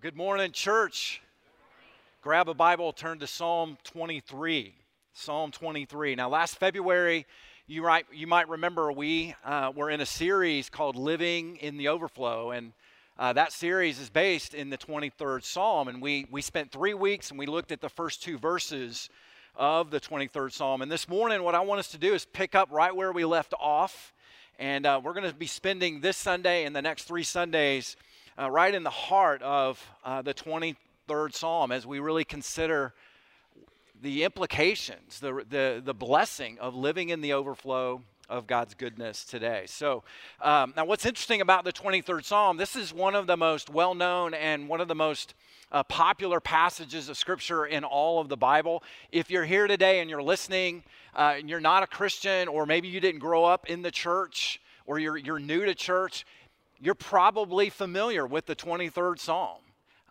Well, good morning, church. Grab a Bible, turn to Psalm 23. Psalm 23. Now, last February, you, might, you might remember we uh, were in a series called Living in the Overflow, and uh, that series is based in the 23rd Psalm. And we, we spent three weeks and we looked at the first two verses of the 23rd Psalm. And this morning, what I want us to do is pick up right where we left off. And uh, we're going to be spending this Sunday and the next three Sundays uh, right in the heart of uh, the 23rd Psalm as we really consider the implications, the, the, the blessing of living in the overflow of God's goodness today. So, um, now what's interesting about the 23rd Psalm, this is one of the most well known and one of the most uh, popular passages of Scripture in all of the Bible. If you're here today and you're listening, uh, and you're not a Christian, or maybe you didn't grow up in the church, or you're, you're new to church, you're probably familiar with the 23rd Psalm.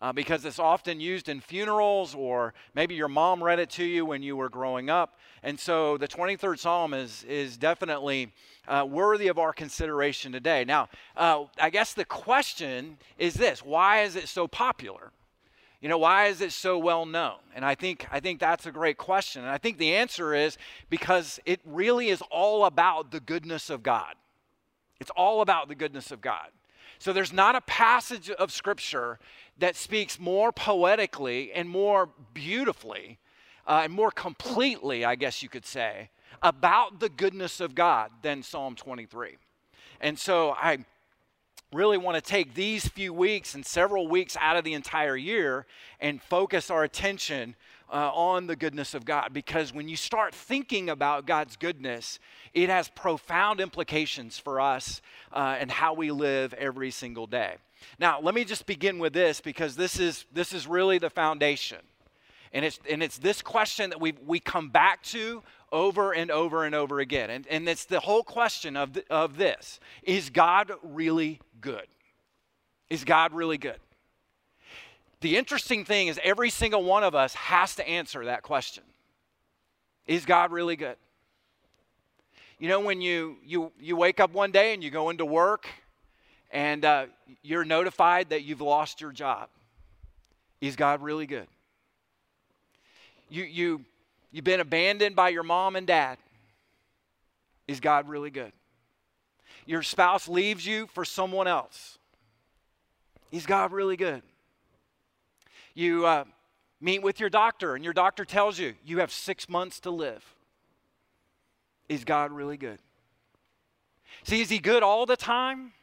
Uh, because it's often used in funerals, or maybe your mom read it to you when you were growing up. And so the 23rd Psalm is, is definitely uh, worthy of our consideration today. Now, uh, I guess the question is this why is it so popular? You know, why is it so well known? And I think, I think that's a great question. And I think the answer is because it really is all about the goodness of God. It's all about the goodness of God. So there's not a passage of Scripture that speaks more poetically and more beautifully uh, and more completely, I guess you could say, about the goodness of God than Psalm 23. And so I really want to take these few weeks and several weeks out of the entire year and focus our attention uh, on the goodness of God because when you start thinking about God's goodness, it has profound implications for us uh, and how we live every single day. Now, let me just begin with this because this is, this is really the foundation. And it's, and it's this question that we, we come back to over and over and over again. And, and it's the whole question of, the, of this Is God really good? Is God really good? The interesting thing is, every single one of us has to answer that question Is God really good? You know, when you, you, you wake up one day and you go into work and uh, you're notified that you've lost your job, is God really good? You, you, you've been abandoned by your mom and dad, is God really good? Your spouse leaves you for someone else, is God really good? You uh, meet with your doctor, and your doctor tells you you have six months to live. Is God really good? See, is He good all the time?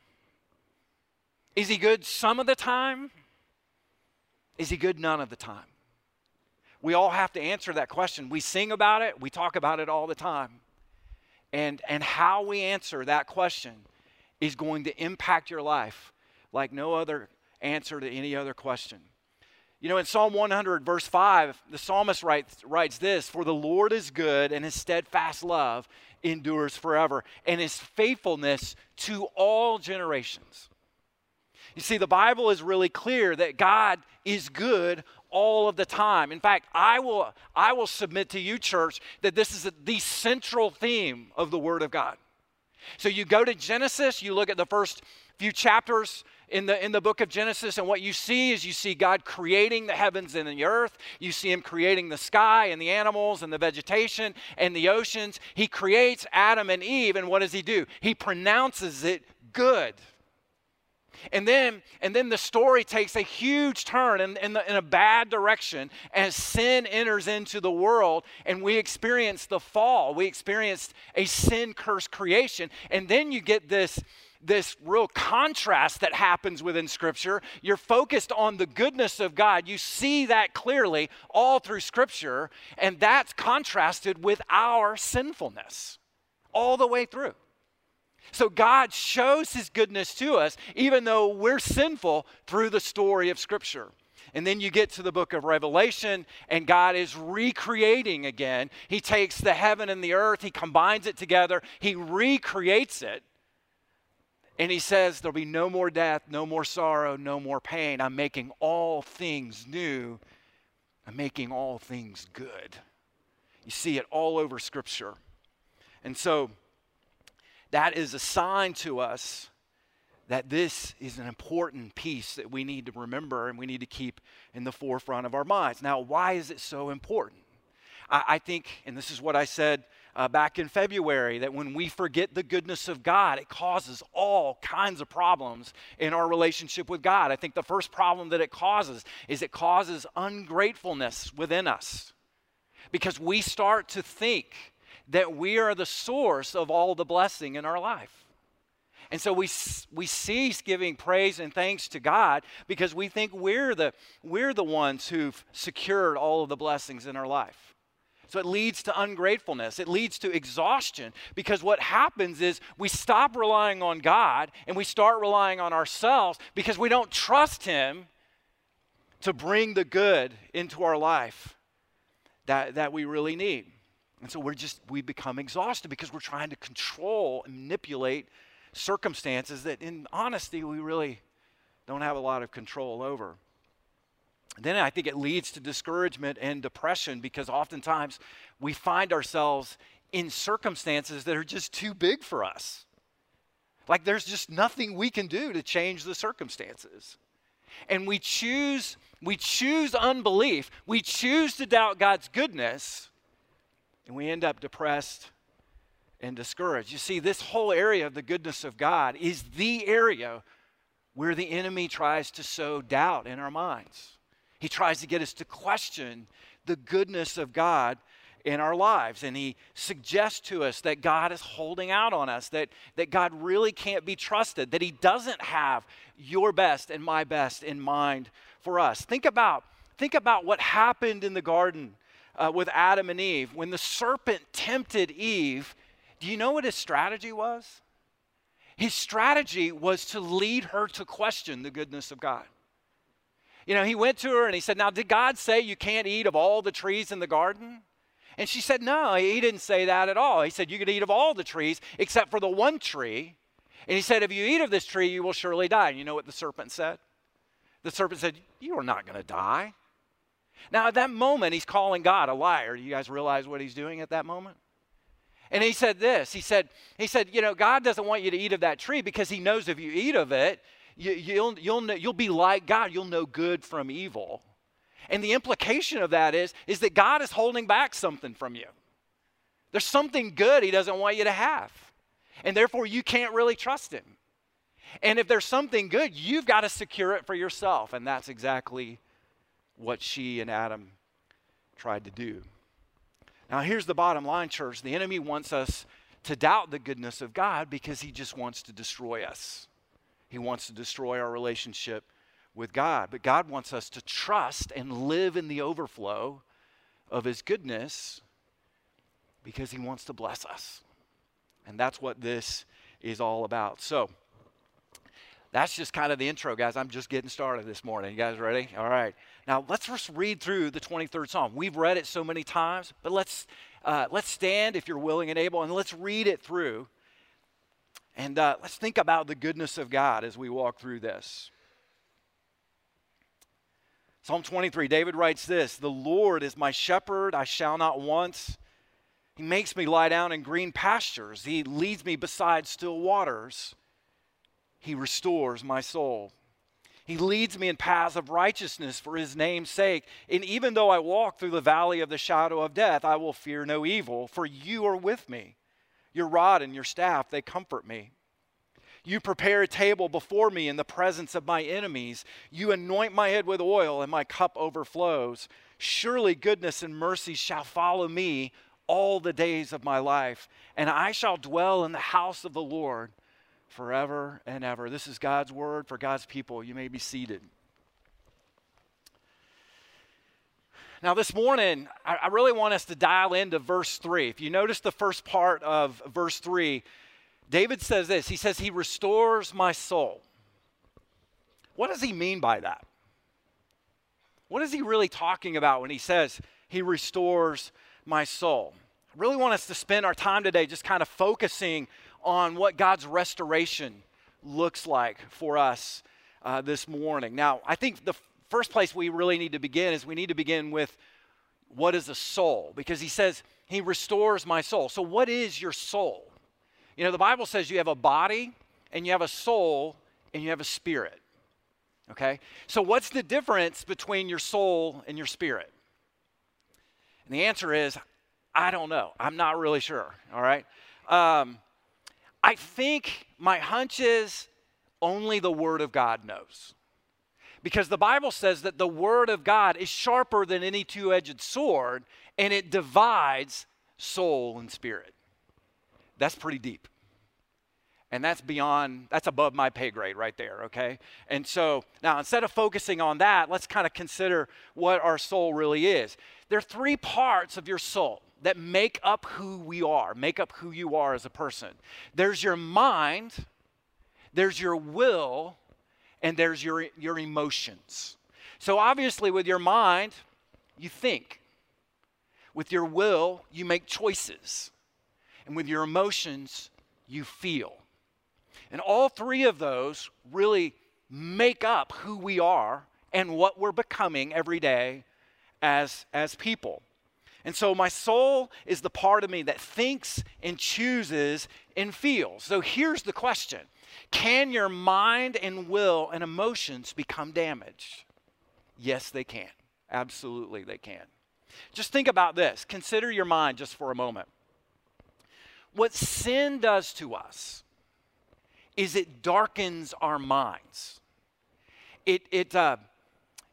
Is He good some of the time? Is He good none of the time? We all have to answer that question. We sing about it, we talk about it all the time. And, and how we answer that question is going to impact your life like no other answer to any other question. You know, in Psalm 100, verse 5, the psalmist writes, writes this For the Lord is good, and his steadfast love endures forever, and his faithfulness to all generations. You see, the Bible is really clear that God is good all of the time. In fact, I will, I will submit to you, church, that this is the central theme of the Word of God. So you go to Genesis, you look at the first few chapters in the, in the book of Genesis, and what you see is you see God creating the heavens and the earth. You see Him creating the sky and the animals and the vegetation and the oceans. He creates Adam and Eve, and what does He do? He pronounces it good. And then, and then the story takes a huge turn in, in, the, in, a bad direction as sin enters into the world and we experience the fall. We experience a sin cursed creation. And then you get this, this real contrast that happens within Scripture. You're focused on the goodness of God. You see that clearly all through Scripture, and that's contrasted with our sinfulness all the way through. So God shows His goodness to us, even though we're sinful, through the story of Scripture. And then you get to the book of Revelation, and God is recreating again. He takes the heaven and the earth, He combines it together, He recreates it and he says, There'll be no more death, no more sorrow, no more pain. I'm making all things new. I'm making all things good. You see it all over Scripture. And so that is a sign to us that this is an important piece that we need to remember and we need to keep in the forefront of our minds. Now, why is it so important? I, I think, and this is what I said uh, back in February, that when we forget the goodness of God, it causes all kinds of problems in our relationship with God. I think the first problem that it causes is it causes ungratefulness within us because we start to think that we are the source of all the blessing in our life. And so we, we cease giving praise and thanks to God because we think we're the, we're the ones who've secured all of the blessings in our life. So it leads to ungratefulness. It leads to exhaustion because what happens is we stop relying on God and we start relying on ourselves because we don't trust Him to bring the good into our life that, that we really need. And so we're just, we become exhausted because we're trying to control and manipulate circumstances that, in honesty, we really don't have a lot of control over. Then I think it leads to discouragement and depression because oftentimes we find ourselves in circumstances that are just too big for us. Like there's just nothing we can do to change the circumstances. And we choose we choose unbelief. We choose to doubt God's goodness and we end up depressed and discouraged. You see, this whole area of the goodness of God is the area where the enemy tries to sow doubt in our minds. He tries to get us to question the goodness of God in our lives. And he suggests to us that God is holding out on us, that, that God really can't be trusted, that he doesn't have your best and my best in mind for us. Think about, think about what happened in the garden uh, with Adam and Eve. When the serpent tempted Eve, do you know what his strategy was? His strategy was to lead her to question the goodness of God. You know, he went to her and he said, Now, did God say you can't eat of all the trees in the garden? And she said, No, he didn't say that at all. He said, You could eat of all the trees except for the one tree. And he said, If you eat of this tree, you will surely die. And you know what the serpent said? The serpent said, You are not going to die. Now, at that moment, he's calling God a liar. Do you guys realize what he's doing at that moment? And he said this. He said, he said, you know, God doesn't want you to eat of that tree because he knows if you eat of it, you, you'll, you'll, you'll be like God. You'll know good from evil. And the implication of that is, is that God is holding back something from you. There's something good he doesn't want you to have. And therefore, you can't really trust him. And if there's something good, you've got to secure it for yourself. And that's exactly what she and Adam tried to do. Now, here's the bottom line, church the enemy wants us to doubt the goodness of God because he just wants to destroy us. He wants to destroy our relationship with God. But God wants us to trust and live in the overflow of his goodness because he wants to bless us. And that's what this is all about. So, that's just kind of the intro, guys. I'm just getting started this morning. You guys ready? All right. Now let's just read through the 23rd Psalm. We've read it so many times, but let's uh, let's stand if you're willing and able, and let's read it through. And uh, let's think about the goodness of God as we walk through this. Psalm 23, David writes this The Lord is my shepherd, I shall not want. He makes me lie down in green pastures, He leads me beside still waters. He restores my soul. He leads me in paths of righteousness for his name's sake. And even though I walk through the valley of the shadow of death, I will fear no evil, for you are with me. Your rod and your staff, they comfort me. You prepare a table before me in the presence of my enemies. You anoint my head with oil, and my cup overflows. Surely goodness and mercy shall follow me all the days of my life, and I shall dwell in the house of the Lord forever and ever. This is God's word for God's people. You may be seated. Now, this morning, I, really want us to dial into verse 3. If you notice the first part of verse 3, David says this He says, He restores my soul. What does he mean by that? What is he really talking about when he says he restores my soul? I really want us to spend our time today just kind of focusing on what God's restoration looks like for us uh, this morning. Now, I think the first place we really need to begin is we need to begin with what is a soul? Because he says, He restores my soul. So, what is your soul? You know, the Bible says you have a body and you have a soul and you have a spirit. Okay? So, what's the difference between your soul and your spirit? And the answer is, I don't know. I'm not really sure. All right? Um, I think my hunch is only the Word of God knows. Because the Bible says that the Word of God is sharper than any two edged sword and it divides soul and spirit. That's pretty deep. And that's beyond, that's above my pay grade right there, okay? And so now instead of focusing on that, let's kind of consider what our soul really is. There are three parts of your soul that make up who we are, make up who you are as a person. There's your mind, there's your will, and there's your, your emotions. So, obviously, with your mind, you think. With your will, you make choices. And with your emotions, you feel. And all three of those really make up who we are and what we're becoming every day as, as people. And so my soul is the part of me that thinks and chooses and feels. So here's the question Can your mind and will and emotions become damaged? Yes, they can. Absolutely, they can. Just think about this. Consider your mind just for a moment. What sin does to us is it darkens our minds. It, it, uh,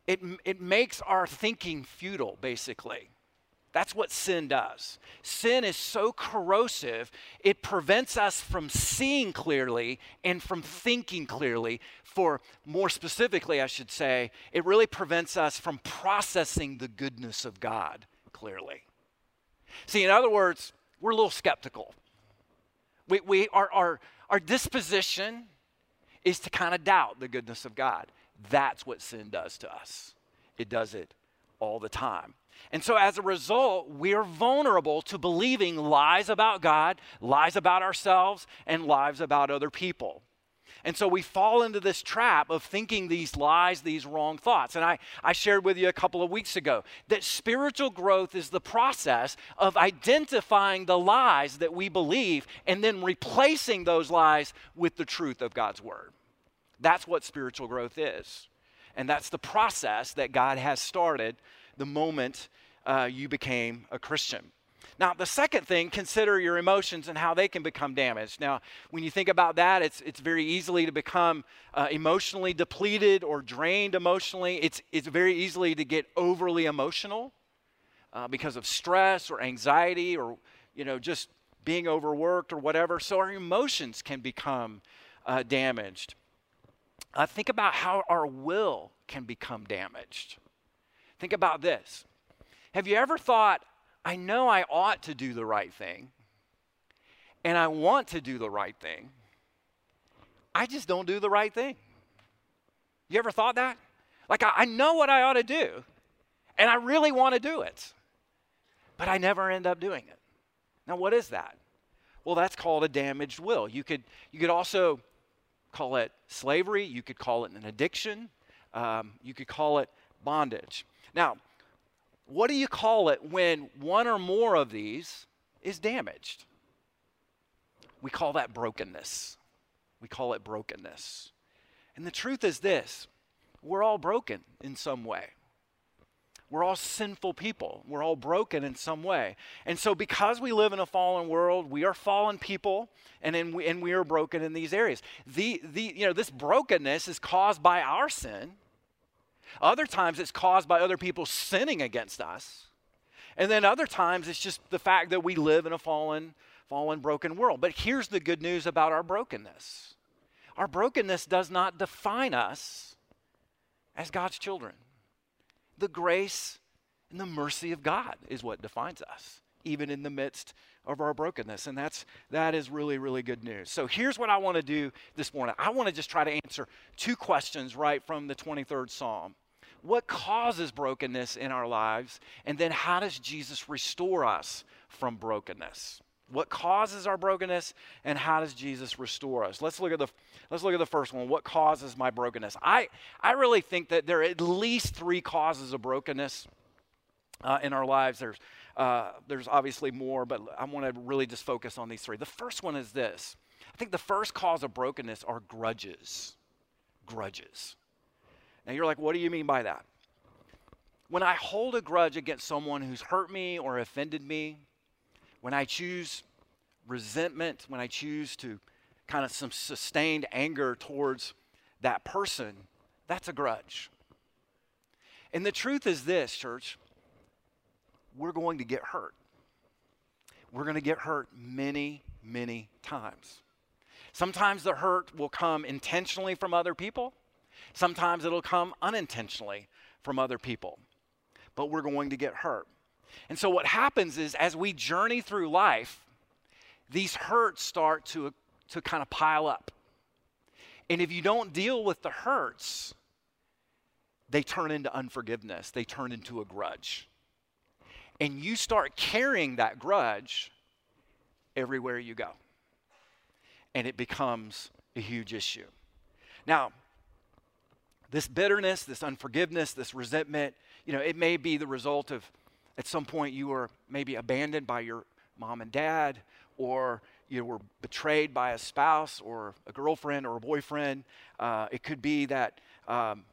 it, it makes our thinking futile, basically. That's what sin does. Sin is so corrosive, it prevents us from seeing clearly and from thinking clearly. For more specifically, I should say, it really prevents us from processing the goodness of God clearly. See, in other words, we're a little skeptical. We, we, our, our, our disposition is to kind of doubt the goodness of God. That's what sin does to us. It does it all the time. And so, as a result, we are vulnerable to believing lies about God, lies about ourselves, and lies about other people. And so we fall into this trap of thinking these lies, these wrong thoughts. And I, I shared with you a couple of weeks ago that spiritual growth is the process of identifying the lies that we believe and then replacing those lies with the truth of God's word. That's what spiritual growth is. And that's the process that God has started the moment uh, you became a Christian. Now, the second thing, consider your emotions and how they can become damaged. Now, when you think about that, it's, it's very easily to become uh, emotionally depleted or drained emotionally. It's, it's very easily to get overly emotional uh, because of stress or anxiety or, you know, just being overworked or whatever. So our emotions can become uh, damaged. Uh, think about how our will can become damaged. Think about this. Have you ever thought, I know I ought to do the right thing, and I want to do the right thing, I just don't do the right thing? You ever thought that? Like, I, I know what I ought to do, and I really want to do it, but I never end up doing it. Now, what is that? Well, that's called a damaged will. You could, you could also call it slavery, you could call it an addiction, um, you could call it bondage. Now, what do you call it when one or more of these is damaged? We call that brokenness. We call it brokenness. And the truth is this we're all broken in some way. We're all sinful people. We're all broken in some way. And so, because we live in a fallen world, we are fallen people, and, in, and we are broken in these areas. The, the, you know, this brokenness is caused by our sin, other times it's caused by other people sinning against us. And then other times it's just the fact that we live in a fallen, fallen, broken world. But here's the good news about our brokenness our brokenness does not define us as God's children. The grace and the mercy of God is what defines us, even in the midst of our brokenness. And that's that is really, really good news. So here's what I want to do this morning. I want to just try to answer two questions right from the 23rd Psalm what causes brokenness in our lives, and then how does Jesus restore us from brokenness? What causes our brokenness, and how does Jesus restore us? Let's look at the let's look at the first one. What causes my brokenness? I I really think that there are at least three causes of brokenness uh, in our lives. There's uh, there's obviously more, but I want to really just focus on these three. The first one is this. I think the first cause of brokenness are grudges. grudges. Now you're like, what do you mean by that? When I hold a grudge against someone who's hurt me or offended me, when I choose resentment, when I choose to kind of some sustained anger towards that person, that's a grudge. And the truth is this, church we're going to get hurt. We're going to get hurt many, many times. Sometimes the hurt will come intentionally from other people, sometimes it'll come unintentionally from other people. But we're going to get hurt. And so, what happens is as we journey through life, these hurts start to, to kind of pile up. And if you don't deal with the hurts, they turn into unforgiveness, they turn into a grudge. And you start carrying that grudge everywhere you go. And it becomes a huge issue. Now, this bitterness, this unforgiveness, this resentment, you know, it may be the result of at some point you were maybe abandoned by your mom and dad, or you were betrayed by a spouse or a girlfriend or a boyfriend. Uh, it could be that, um,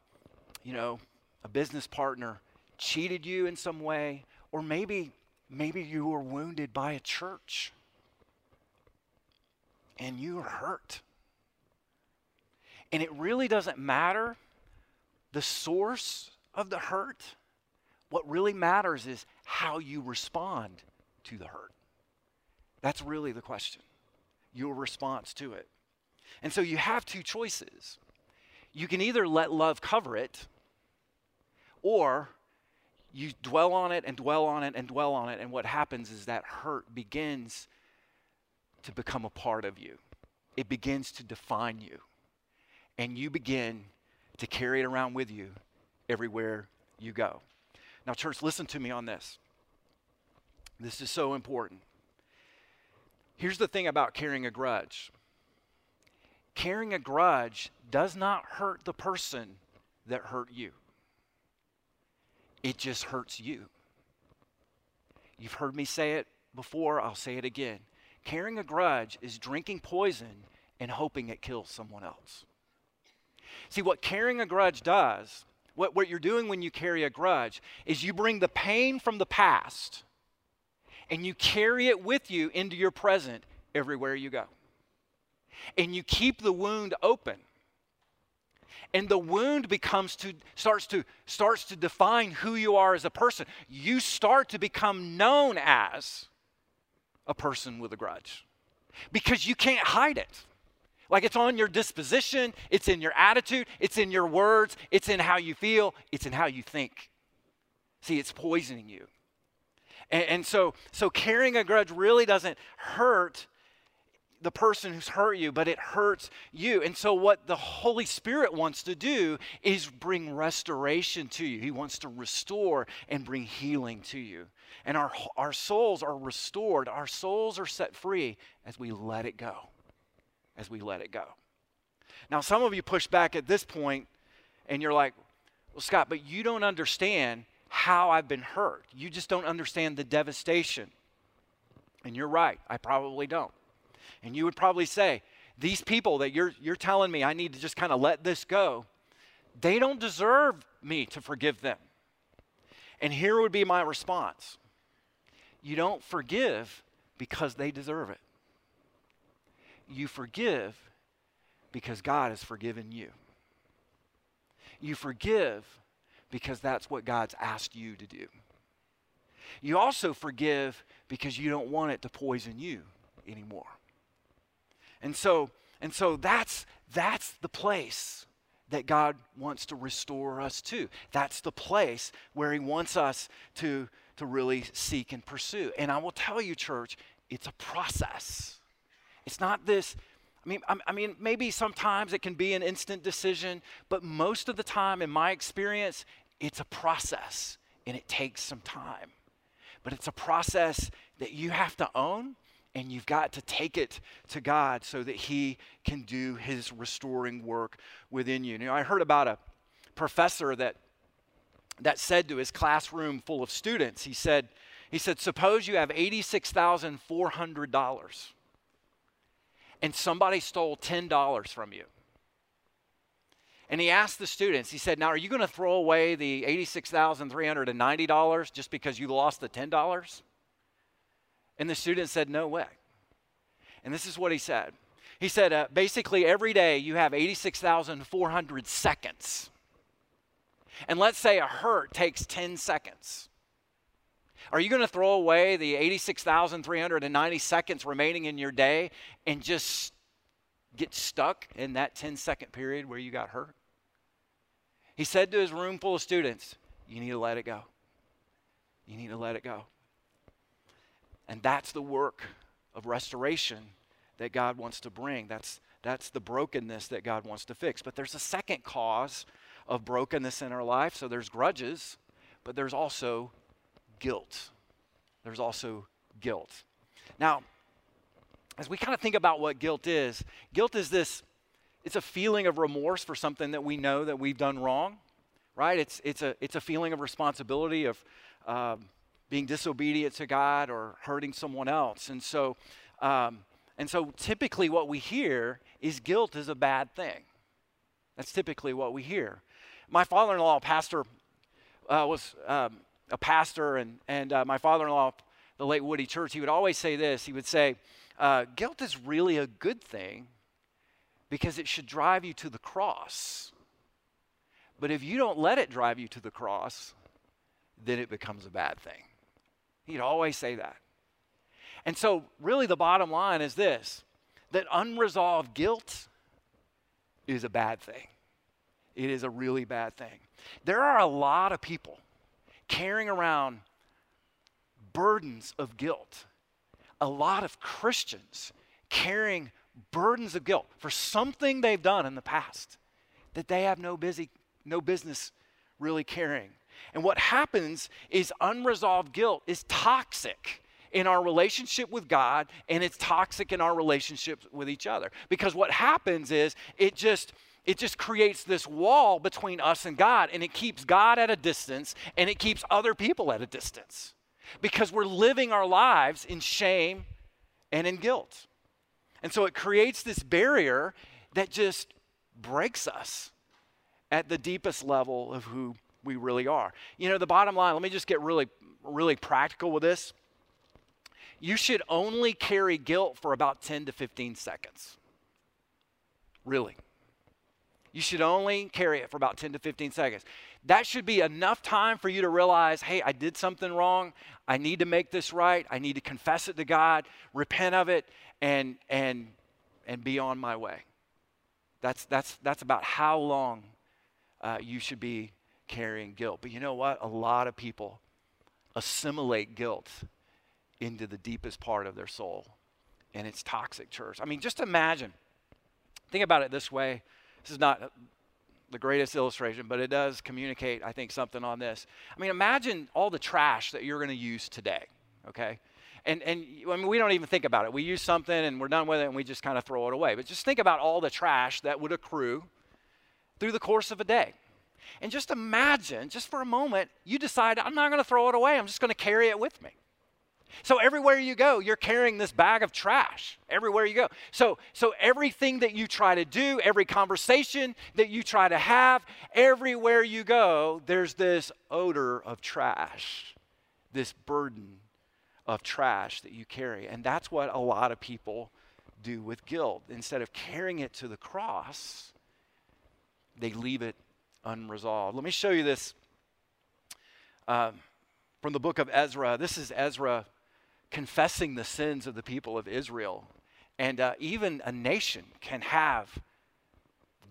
you know, a business partner cheated you in some way, or maybe, maybe you were wounded by a church and you are hurt. And it really doesn't matter the source of the hurt. What really matters is how you respond to the hurt. That's really the question your response to it. And so you have two choices. You can either let love cover it, or you dwell on it and dwell on it and dwell on it, and what happens is that hurt begins to become a part of you. It begins to define you. And you begin to carry it around with you everywhere you go. Now, church, listen to me on this. This is so important. Here's the thing about carrying a grudge carrying a grudge does not hurt the person that hurt you, it just hurts you. You've heard me say it before, I'll say it again. Carrying a grudge is drinking poison and hoping it kills someone else. See, what carrying a grudge does, what, what you're doing when you carry a grudge, is you bring the pain from the past and you carry it with you into your present everywhere you go. And you keep the wound open. And the wound becomes to starts to starts to define who you are as a person. You start to become known as a person with a grudge. Because you can't hide it. Like it's on your disposition, it's in your attitude, it's in your words, it's in how you feel, it's in how you think. See, it's poisoning you. And, and so, so carrying a grudge really doesn't hurt the person who's hurt you, but it hurts you. And so, what the Holy Spirit wants to do is bring restoration to you. He wants to restore and bring healing to you. And our, our souls are restored, our souls are set free as we let it go. As we let it go. Now, some of you push back at this point and you're like, well, Scott, but you don't understand how I've been hurt. You just don't understand the devastation. And you're right, I probably don't. And you would probably say, these people that you're, you're telling me I need to just kind of let this go, they don't deserve me to forgive them. And here would be my response you don't forgive because they deserve it, you forgive because God has forgiven you. You forgive because that's what God's asked you to do. You also forgive because you don't want it to poison you anymore. And so, and so that's that's the place that God wants to restore us to. That's the place where he wants us to to really seek and pursue. And I will tell you church, it's a process. It's not this I mean, I mean, maybe sometimes it can be an instant decision, but most of the time, in my experience, it's a process and it takes some time. But it's a process that you have to own and you've got to take it to God so that He can do His restoring work within you. You know, I heard about a professor that that said to his classroom full of students, he said, he said, suppose you have $86,400 and somebody stole $10 from you. And he asked the students, he said, Now, are you going to throw away the $86,390 just because you lost the $10? And the student said, No way. And this is what he said. He said, uh, basically, every day you have 86,400 seconds. And let's say a hurt takes 10 seconds. Are you going to throw away the 86,390 seconds remaining in your day and just get stuck in that 10 second period where you got hurt? He said to his room full of students, You need to let it go. You need to let it go. And that's the work of restoration that God wants to bring. That's, that's the brokenness that God wants to fix. But there's a second cause of brokenness in our life. So there's grudges, but there's also guilt. There's also guilt. Now, as we kind of think about what guilt is, guilt is this it's a feeling of remorse for something that we know that we've done wrong, right? It's, it's, a, it's a feeling of responsibility of um, being disobedient to God or hurting someone else. And so, um, and so typically what we hear is guilt is a bad thing. That's typically what we hear. My father in law, pastor, uh, was um, a pastor, and, and uh, my father in law, the late Woody Church, he would always say this. He would say, uh, Guilt is really a good thing because it should drive you to the cross. But if you don't let it drive you to the cross, then it becomes a bad thing. He'd always say that. And so, really, the bottom line is this that unresolved guilt is a bad thing. It is a really bad thing. There are a lot of people carrying around burdens of guilt, a lot of Christians carrying burdens of guilt for something they've done in the past that they have no busy no business really carrying. And what happens is unresolved guilt is toxic in our relationship with God and it's toxic in our relationships with each other. Because what happens is it just it just creates this wall between us and God and it keeps God at a distance and it keeps other people at a distance. Because we're living our lives in shame and in guilt. And so it creates this barrier that just breaks us at the deepest level of who we really are. You know, the bottom line, let me just get really, really practical with this. You should only carry guilt for about 10 to 15 seconds. Really. You should only carry it for about 10 to 15 seconds. That should be enough time for you to realize hey, I did something wrong. I need to make this right. I need to confess it to God, repent of it, and, and, and be on my way. That's, that's, that's about how long uh, you should be carrying guilt. But you know what? A lot of people assimilate guilt into the deepest part of their soul, and it's toxic, church. I mean, just imagine. Think about it this way. This is not the greatest illustration, but it does communicate, I think, something on this. I mean, imagine all the trash that you're going to use today, okay? And, and I mean, we don't even think about it. We use something and we're done with it and we just kind of throw it away. But just think about all the trash that would accrue through the course of a day. And just imagine, just for a moment, you decide, I'm not going to throw it away, I'm just going to carry it with me. So everywhere you go, you're carrying this bag of trash everywhere you go. So so everything that you try to do, every conversation that you try to have, everywhere you go, there's this odor of trash. This burden of trash that you carry. And that's what a lot of people do with guilt. Instead of carrying it to the cross, they leave it unresolved. Let me show you this um, from the book of Ezra. This is Ezra confessing the sins of the people of Israel. And uh, even a nation can have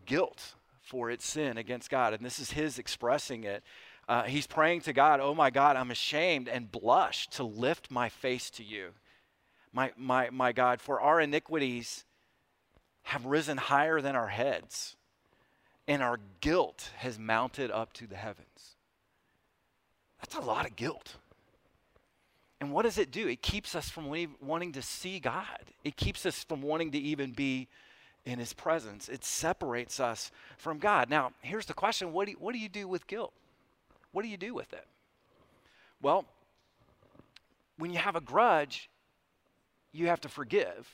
guilt for its sin against God. And this is his expressing it. Uh, he's praying to God, Oh my God, I'm ashamed and blush to lift my face to you. My, my, my God, for our iniquities have risen higher than our heads, and our guilt has mounted up to the heavens. That's a lot of guilt. And what does it do? It keeps us from wanting to see God. It keeps us from wanting to even be in His presence. It separates us from God. Now, here's the question what do you, what do, you do with guilt? What do you do with it? Well, when you have a grudge, you have to forgive.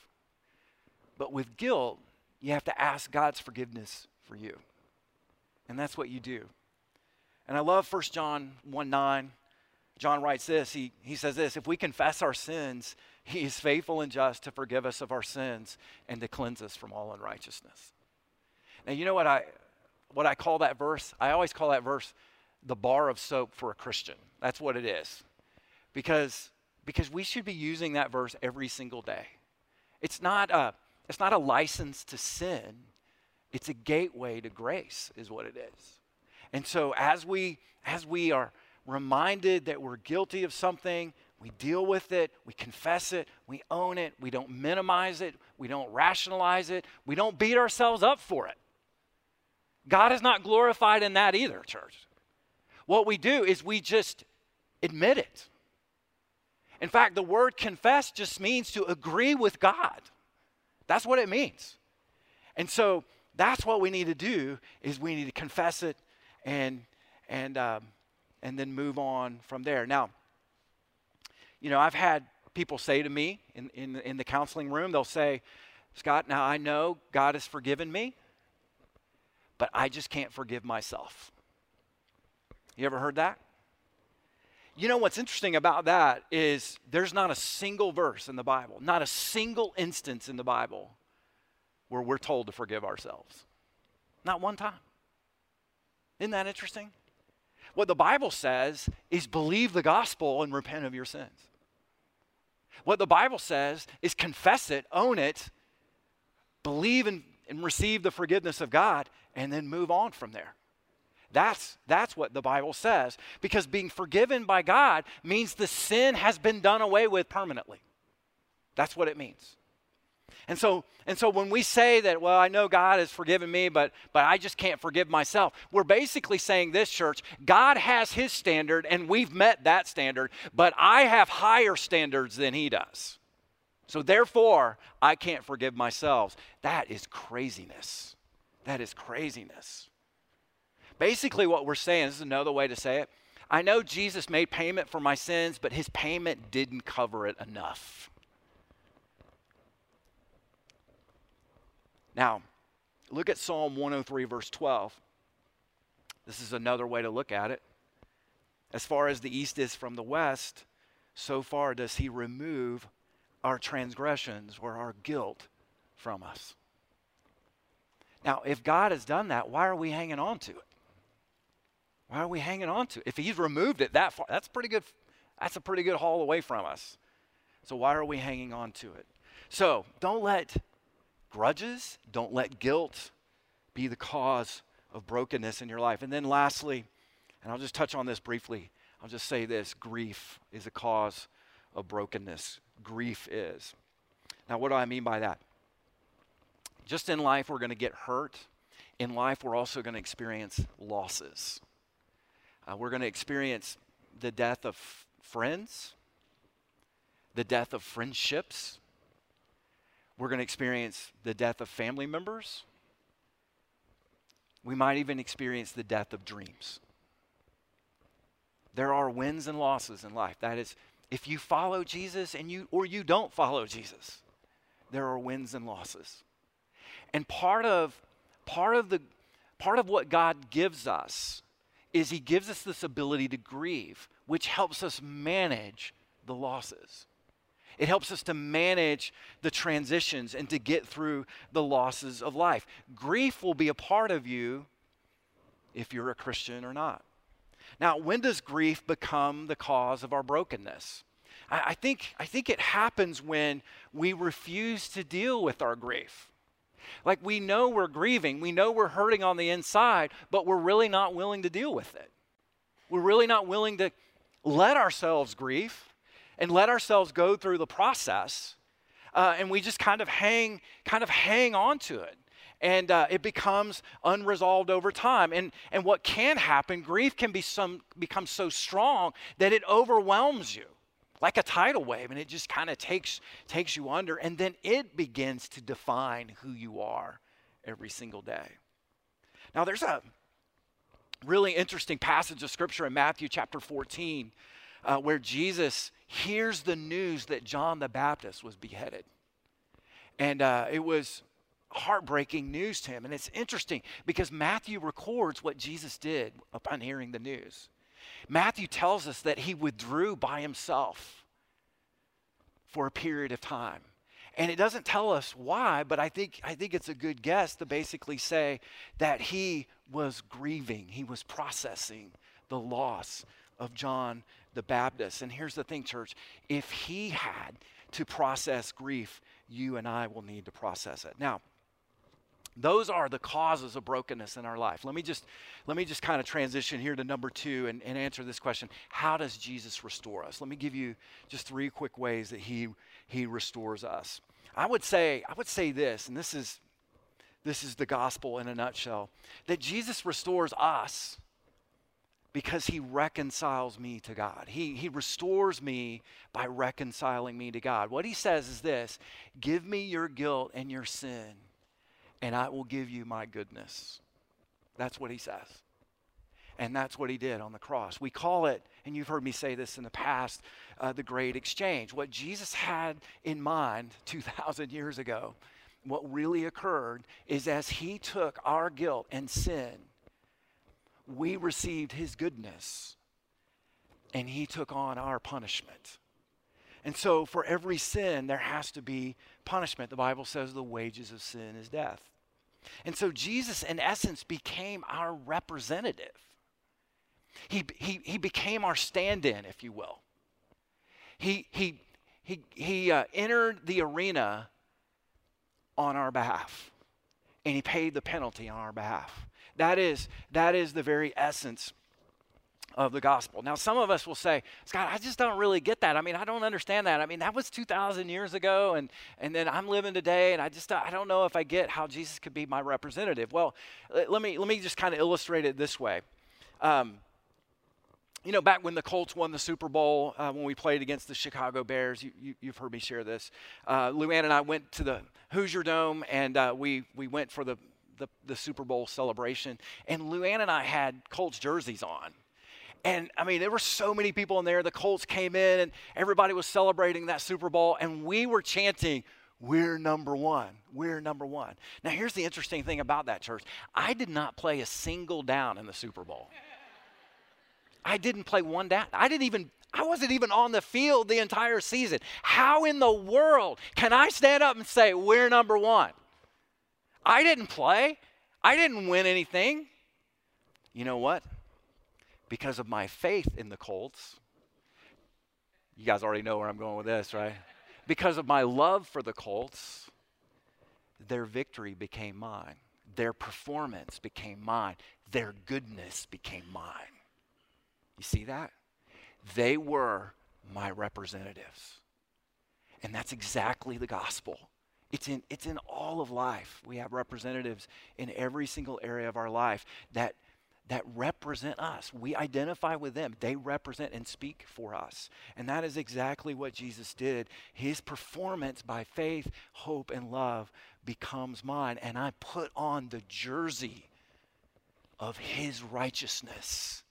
But with guilt, you have to ask God's forgiveness for you. And that's what you do. And I love 1 John 1 9. John writes this. He, he says this If we confess our sins, he is faithful and just to forgive us of our sins and to cleanse us from all unrighteousness. Now, you know what I, what I call that verse? I always call that verse the bar of soap for a Christian. That's what it is. Because, because we should be using that verse every single day. It's not, a, it's not a license to sin, it's a gateway to grace, is what it is. And so as we, as we are reminded that we're guilty of something, we deal with it, we confess it, we own it, we don't minimize it, we don't rationalize it, we don't beat ourselves up for it. God is not glorified in that either, church. What we do is we just admit it. In fact, the word confess just means to agree with God. That's what it means. And so that's what we need to do is we need to confess it and and um, and then move on from there. Now, you know, I've had people say to me in, in, in the counseling room, they'll say, Scott, now I know God has forgiven me, but I just can't forgive myself. You ever heard that? You know what's interesting about that is there's not a single verse in the Bible, not a single instance in the Bible where we're told to forgive ourselves. Not one time. Isn't that interesting? What the Bible says is believe the gospel and repent of your sins. What the Bible says is confess it, own it, believe and, and receive the forgiveness of God, and then move on from there. That's, that's what the Bible says. Because being forgiven by God means the sin has been done away with permanently. That's what it means. And so, and so when we say that, well, I know God has forgiven me, but, but I just can't forgive myself, we're basically saying this, church God has his standard, and we've met that standard, but I have higher standards than he does. So therefore, I can't forgive myself. That is craziness. That is craziness. Basically, what we're saying, this is another way to say it. I know Jesus made payment for my sins, but his payment didn't cover it enough. Now, look at Psalm 103, verse 12. This is another way to look at it. As far as the east is from the west, so far does he remove our transgressions or our guilt from us. Now, if God has done that, why are we hanging on to it? Why are we hanging on to it? If he's removed it that far, that's pretty good. That's a pretty good haul away from us. So why are we hanging on to it? So don't let grudges, don't let guilt be the cause of brokenness in your life. And then lastly, and I'll just touch on this briefly, I'll just say this grief is a cause of brokenness. Grief is. Now, what do I mean by that? Just in life, we're going to get hurt. In life, we're also going to experience losses. Uh, we're going to experience the death of friends, the death of friendships, we're going to experience the death of family members. We might even experience the death of dreams. There are wins and losses in life. That is, if you follow Jesus and you or you don't follow Jesus, there are wins and losses. And part of part of the part of what God gives us is he gives us this ability to grieve, which helps us manage the losses. It helps us to manage the transitions and to get through the losses of life. Grief will be a part of you if you're a Christian or not. Now, when does grief become the cause of our brokenness? I, I, think, I think it happens when we refuse to deal with our grief. Like we know we're grieving, we know we're hurting on the inside, but we're really not willing to deal with it. We're really not willing to let ourselves grieve and let ourselves go through the process. Uh, and we just kind of hang, kind of hang on to it. And uh, it becomes unresolved over time. And, and what can happen, grief can be some, become so strong that it overwhelms you like a tidal wave and it just kind of takes, takes you under. And then it begins to define who you are every single day. Now, there's a really interesting passage of scripture in Matthew chapter 14 uh, where Jesus hears the news that John the Baptist was beheaded. And uh, it was heartbreaking news to him. And it's interesting because Matthew records what Jesus did upon hearing the news. Matthew tells us that he withdrew by himself for a period of time. And it doesn't tell us why, but I think, I think it's a good guess to basically say that he was grieving, he was processing the loss of John the Baptist. And here's the thing, church if he had to process grief, you and I will need to process it. Now, those are the causes of brokenness in our life. Let me just let me just kind of transition here to number two and, and answer this question. How does Jesus restore us? Let me give you just three quick ways that he he restores us. I would say, I would say this, and this is this is the gospel in a nutshell, that Jesus restores us because he reconciles me to God. He, he restores me by reconciling me to God. What he says is this Give me your guilt and your sin, and I will give you my goodness. That's what he says. And that's what he did on the cross. We call it, and you've heard me say this in the past, uh, the great exchange. What Jesus had in mind 2,000 years ago, what really occurred is as he took our guilt and sin, we received his goodness and he took on our punishment. And so, for every sin, there has to be punishment. The Bible says the wages of sin is death. And so, Jesus, in essence, became our representative. He, he, he became our stand in, if you will. He, he, he, he uh, entered the arena on our behalf, and he paid the penalty on our behalf. That is, that is the very essence of the gospel. Now, some of us will say, Scott, I just don't really get that. I mean, I don't understand that. I mean, that was 2,000 years ago, and, and then I'm living today, and I just I don't know if I get how Jesus could be my representative. Well, let me, let me just kind of illustrate it this way. Um, you know, back when the Colts won the Super Bowl, uh, when we played against the Chicago Bears, you, have you, heard me share this. Uh, Luann and I went to the Hoosier Dome, and uh, we, we went for the, the, the Super Bowl celebration. And Luann and I had Colts jerseys on. And I mean, there were so many people in there. The Colts came in, and everybody was celebrating that Super Bowl, and we were chanting, we're number one. We're number one. Now, here's the interesting thing about that church I did not play a single down in the Super Bowl. I didn't play one down. I didn't even, I wasn't even on the field the entire season. How in the world can I stand up and say, we're number one? I didn't play. I didn't win anything. You know what? Because of my faith in the Colts, you guys already know where I'm going with this, right? Because of my love for the Colts, their victory became mine. Their performance became mine. Their goodness became mine. You see that? They were my representatives. And that's exactly the gospel. It's in, it's in all of life. We have representatives in every single area of our life that, that represent us. We identify with them. They represent and speak for us. And that is exactly what Jesus did. His performance by faith, hope, and love becomes mine. And I put on the jersey of his righteousness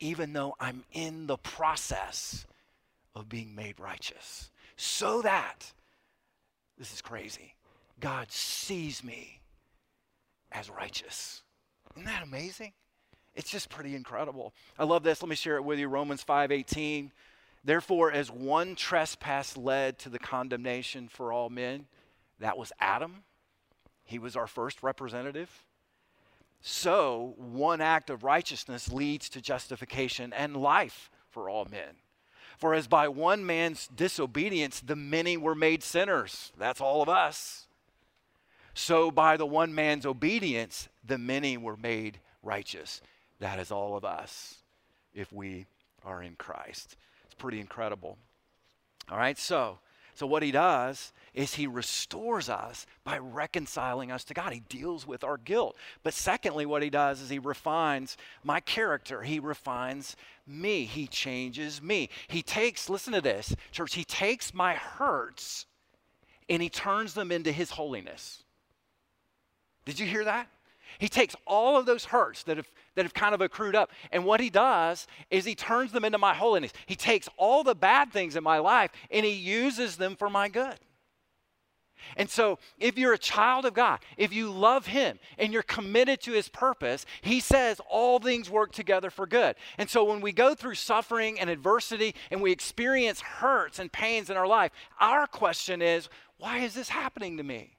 even though I'm in the process of being made righteous. So that, this is crazy, God sees me as righteous. Isn't that amazing? It's just pretty incredible. I love this. Let me share it with you. Romans 5:18. Therefore, as one trespass led to the condemnation for all men, that was Adam. He was our first representative. So, one act of righteousness leads to justification and life for all men. For as by one man's disobedience the many were made sinners, that's all of us. So by the one man's obedience the many were made righteous. That is all of us if we are in Christ. It's pretty incredible. All right, so so, what he does is he restores us by reconciling us to God. He deals with our guilt. But secondly, what he does is he refines my character. He refines me. He changes me. He takes, listen to this, church, he takes my hurts and he turns them into his holiness. Did you hear that? He takes all of those hurts that have, that have kind of accrued up, and what he does is he turns them into my holiness. He takes all the bad things in my life and he uses them for my good. And so, if you're a child of God, if you love Him and you're committed to His purpose, He says all things work together for good. And so, when we go through suffering and adversity and we experience hurts and pains in our life, our question is, why is this happening to me?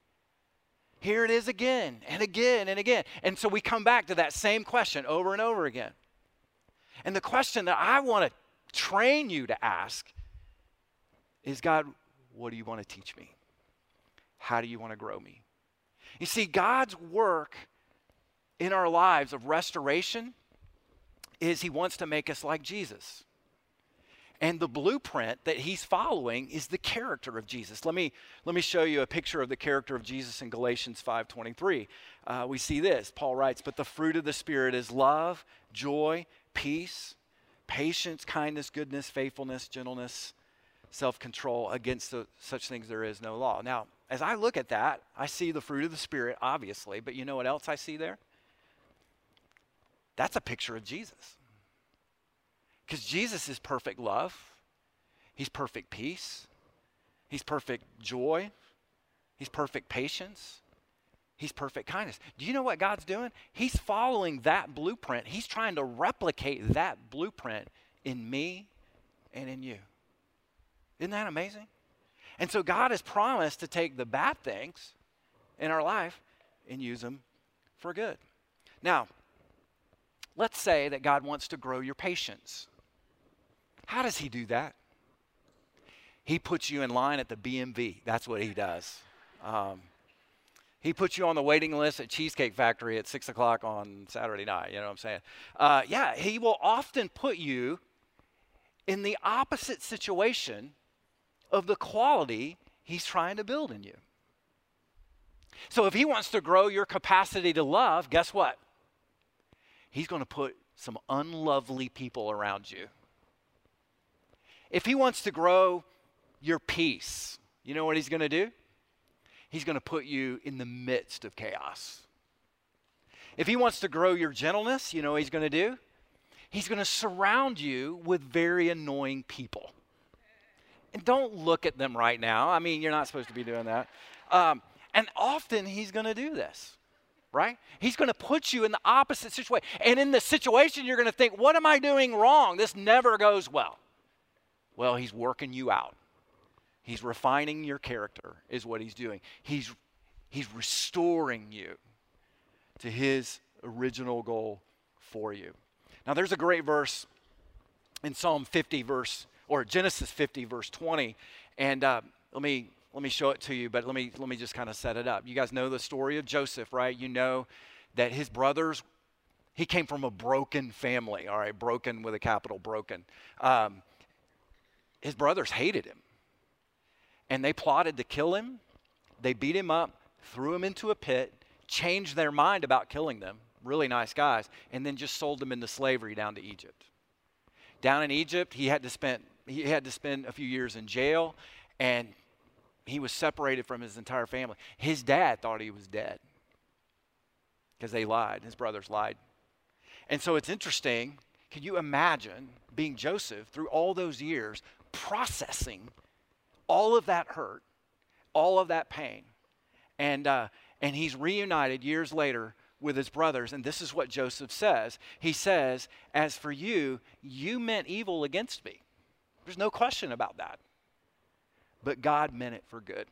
Here it is again and again and again. And so, we come back to that same question over and over again. And the question that I want to train you to ask is God, what do you want to teach me? How do you want to grow me? You see, God's work in our lives of restoration is He wants to make us like Jesus. And the blueprint that he's following is the character of Jesus. Let me, let me show you a picture of the character of Jesus in Galatians 5.23. Uh, we see this. Paul writes, But the fruit of the Spirit is love, joy, peace, patience, kindness, goodness, faithfulness, gentleness, self control. Against the, such things there is no law. Now, as I look at that, I see the fruit of the Spirit, obviously, but you know what else I see there? That's a picture of Jesus. Because Jesus is perfect love, He's perfect peace, He's perfect joy, He's perfect patience, He's perfect kindness. Do you know what God's doing? He's following that blueprint. He's trying to replicate that blueprint in me and in you. Isn't that amazing? And so God has promised to take the bad things in our life and use them for good. Now, let's say that God wants to grow your patience. How does He do that? He puts you in line at the BMV. That's what He does. Um, he puts you on the waiting list at Cheesecake Factory at 6 o'clock on Saturday night. You know what I'm saying? Uh, yeah, He will often put you in the opposite situation of the quality he's trying to build in you. So if he wants to grow your capacity to love, guess what? He's going to put some unlovely people around you. If he wants to grow your peace, you know what he's going to do? He's going to put you in the midst of chaos. If he wants to grow your gentleness, you know what he's going to do? He's going to surround you with very annoying people. And don't look at them right now. I mean, you're not supposed to be doing that. Um, and often he's going to do this, right? He's going to put you in the opposite situation. And in the situation, you're going to think, what am I doing wrong? This never goes well. Well, he's working you out. He's refining your character, is what he's doing. He's, he's restoring you to his original goal for you. Now, there's a great verse in Psalm 50, verse or Genesis 50, verse 20. And uh, let me let me show it to you, but let me let me just kind of set it up. You guys know the story of Joseph, right? You know that his brothers, he came from a broken family, all right, broken with a capital broken. Um, his brothers hated him, and they plotted to kill him. They beat him up, threw him into a pit, changed their mind about killing them. Really nice guys, and then just sold them into slavery down to Egypt. Down in Egypt, he had to spend he had to spend a few years in jail, and he was separated from his entire family. His dad thought he was dead because they lied. His brothers lied. And so it's interesting. Can you imagine being Joseph through all those years, processing all of that hurt, all of that pain, and uh, and he's reunited years later with his brothers. And this is what Joseph says. He says, "As for you, you meant evil against me." There's no question about that. But God meant it for good.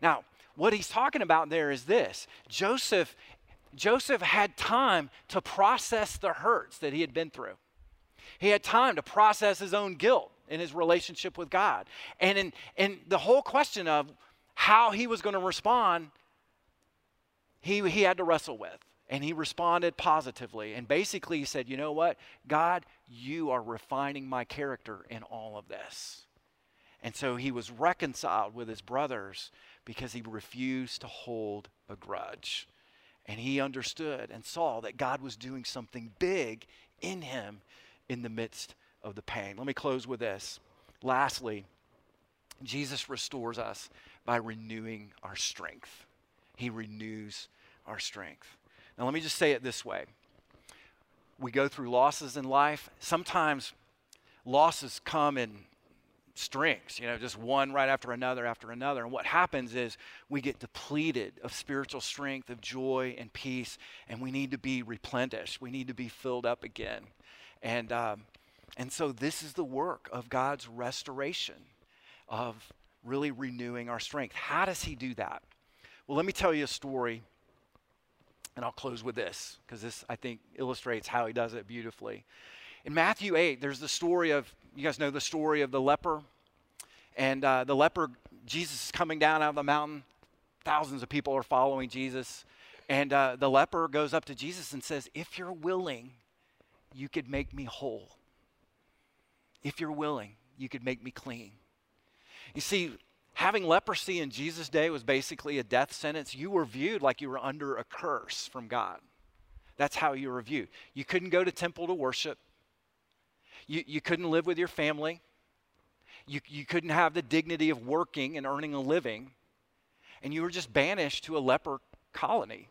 Now, what he's talking about there is this Joseph, Joseph had time to process the hurts that he had been through. He had time to process his own guilt in his relationship with God. And in, in the whole question of how he was going to respond, he, he had to wrestle with. And he responded positively. And basically, he said, You know what? God, you are refining my character in all of this. And so he was reconciled with his brothers because he refused to hold a grudge. And he understood and saw that God was doing something big in him in the midst of the pain. Let me close with this. Lastly, Jesus restores us by renewing our strength. He renews our strength. Now, let me just say it this way we go through losses in life. Sometimes losses come in strings, you know, just one right after another after another. And what happens is we get depleted of spiritual strength, of joy and peace, and we need to be replenished. We need to be filled up again. And, um, and so this is the work of God's restoration, of really renewing our strength. How does He do that? Well, let me tell you a story, and I'll close with this, because this, I think, illustrates how He does it beautifully. In Matthew 8, there's the story of, you guys know the story of the leper. And uh, the leper, Jesus is coming down out of the mountain. Thousands of people are following Jesus. And uh, the leper goes up to Jesus and says, If you're willing, you could make me whole. If you're willing, you could make me clean. You see, having leprosy in Jesus' day was basically a death sentence. You were viewed like you were under a curse from God. That's how you were viewed. You couldn't go to temple to worship. You, you couldn't live with your family. You, you couldn't have the dignity of working and earning a living. And you were just banished to a leper colony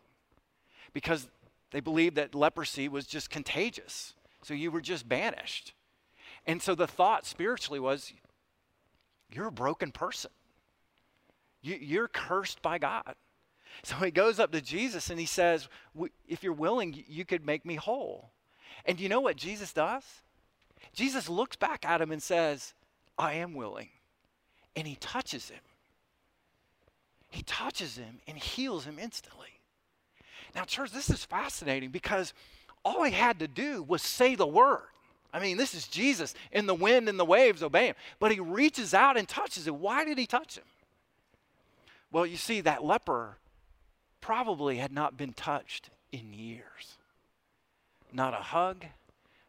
because they believed that leprosy was just contagious. So you were just banished. And so the thought spiritually was you're a broken person. You, you're cursed by God. So he goes up to Jesus and he says, If you're willing, you could make me whole. And you know what Jesus does? Jesus looks back at him and says, I am willing. And he touches him. He touches him and heals him instantly. Now, church, this is fascinating because all he had to do was say the word. I mean, this is Jesus, and the wind and the waves obey him. But he reaches out and touches him. Why did he touch him? Well, you see, that leper probably had not been touched in years. Not a hug,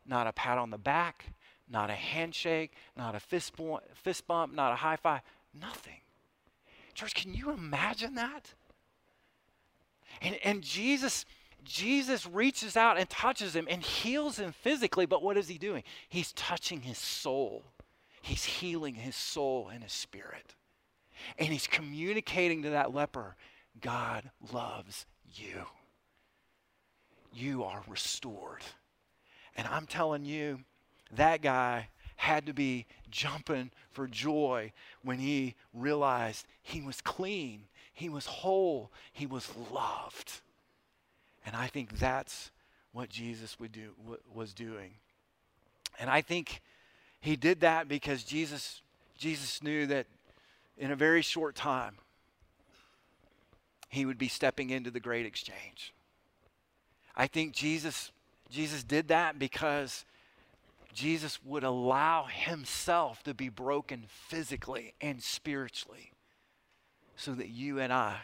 not a pat on the back, not a handshake, not a fist bump, fist bump, not a high five, nothing. Church, can you imagine that? And, and Jesus, Jesus reaches out and touches him and heals him physically, but what is he doing? He's touching his soul. He's healing his soul and his spirit. And he's communicating to that leper God loves you. You are restored. And I'm telling you, that guy had to be jumping for joy when he realized he was clean, he was whole, he was loved. And I think that's what Jesus would do, was doing. And I think he did that because Jesus, Jesus knew that in a very short time, he would be stepping into the great exchange. I think Jesus, Jesus did that because Jesus would allow himself to be broken physically and spiritually so that you and I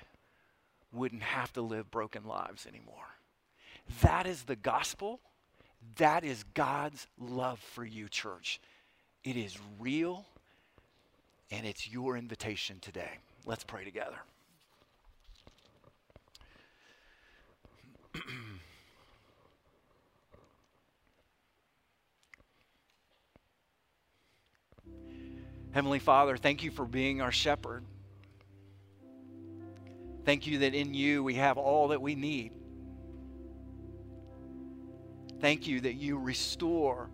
wouldn't have to live broken lives anymore. That is the gospel. That is God's love for you, church. It is real and it's your invitation today. Let's pray together. Heavenly Father, thank you for being our shepherd. Thank you that in you we have all that we need. Thank you that you restore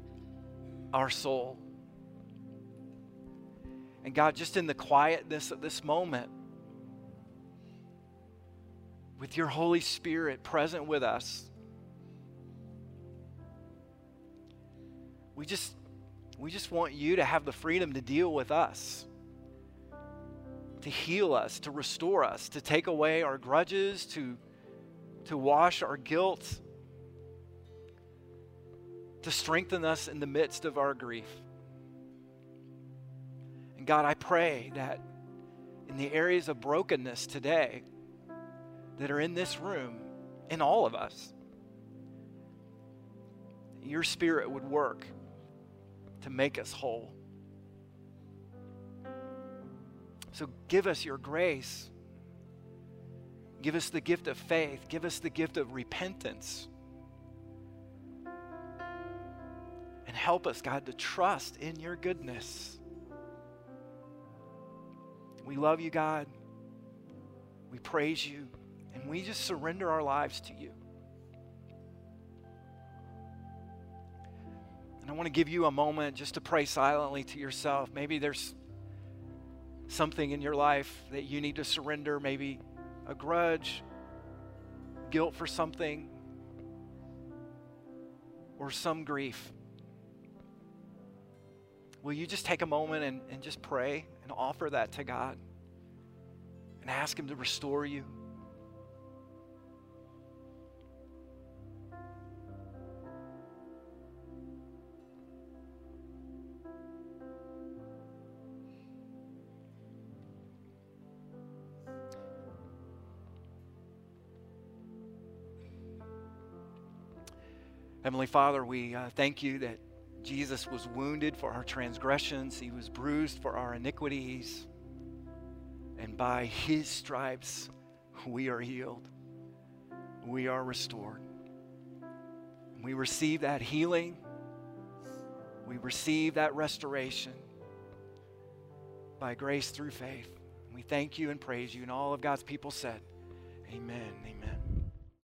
our soul. And God, just in the quietness of this moment, with your Holy Spirit present with us, we just we just want you to have the freedom to deal with us, to heal us, to restore us, to take away our grudges, to, to wash our guilt, to strengthen us in the midst of our grief. And God, I pray that in the areas of brokenness today that are in this room, in all of us, your spirit would work to make us whole. So give us your grace. Give us the gift of faith. Give us the gift of repentance. Help us, God, to trust in your goodness. We love you, God. We praise you. And we just surrender our lives to you. And I want to give you a moment just to pray silently to yourself. Maybe there's something in your life that you need to surrender, maybe a grudge, guilt for something, or some grief, will you just take a moment and, and just pray and offer that to God and ask Him to restore you? Heavenly Father, we uh, thank you that Jesus was wounded for our transgressions, he was bruised for our iniquities, and by his stripes we are healed. We are restored. We receive that healing. We receive that restoration by grace through faith. We thank you and praise you. And all of God's people said, Amen. Amen.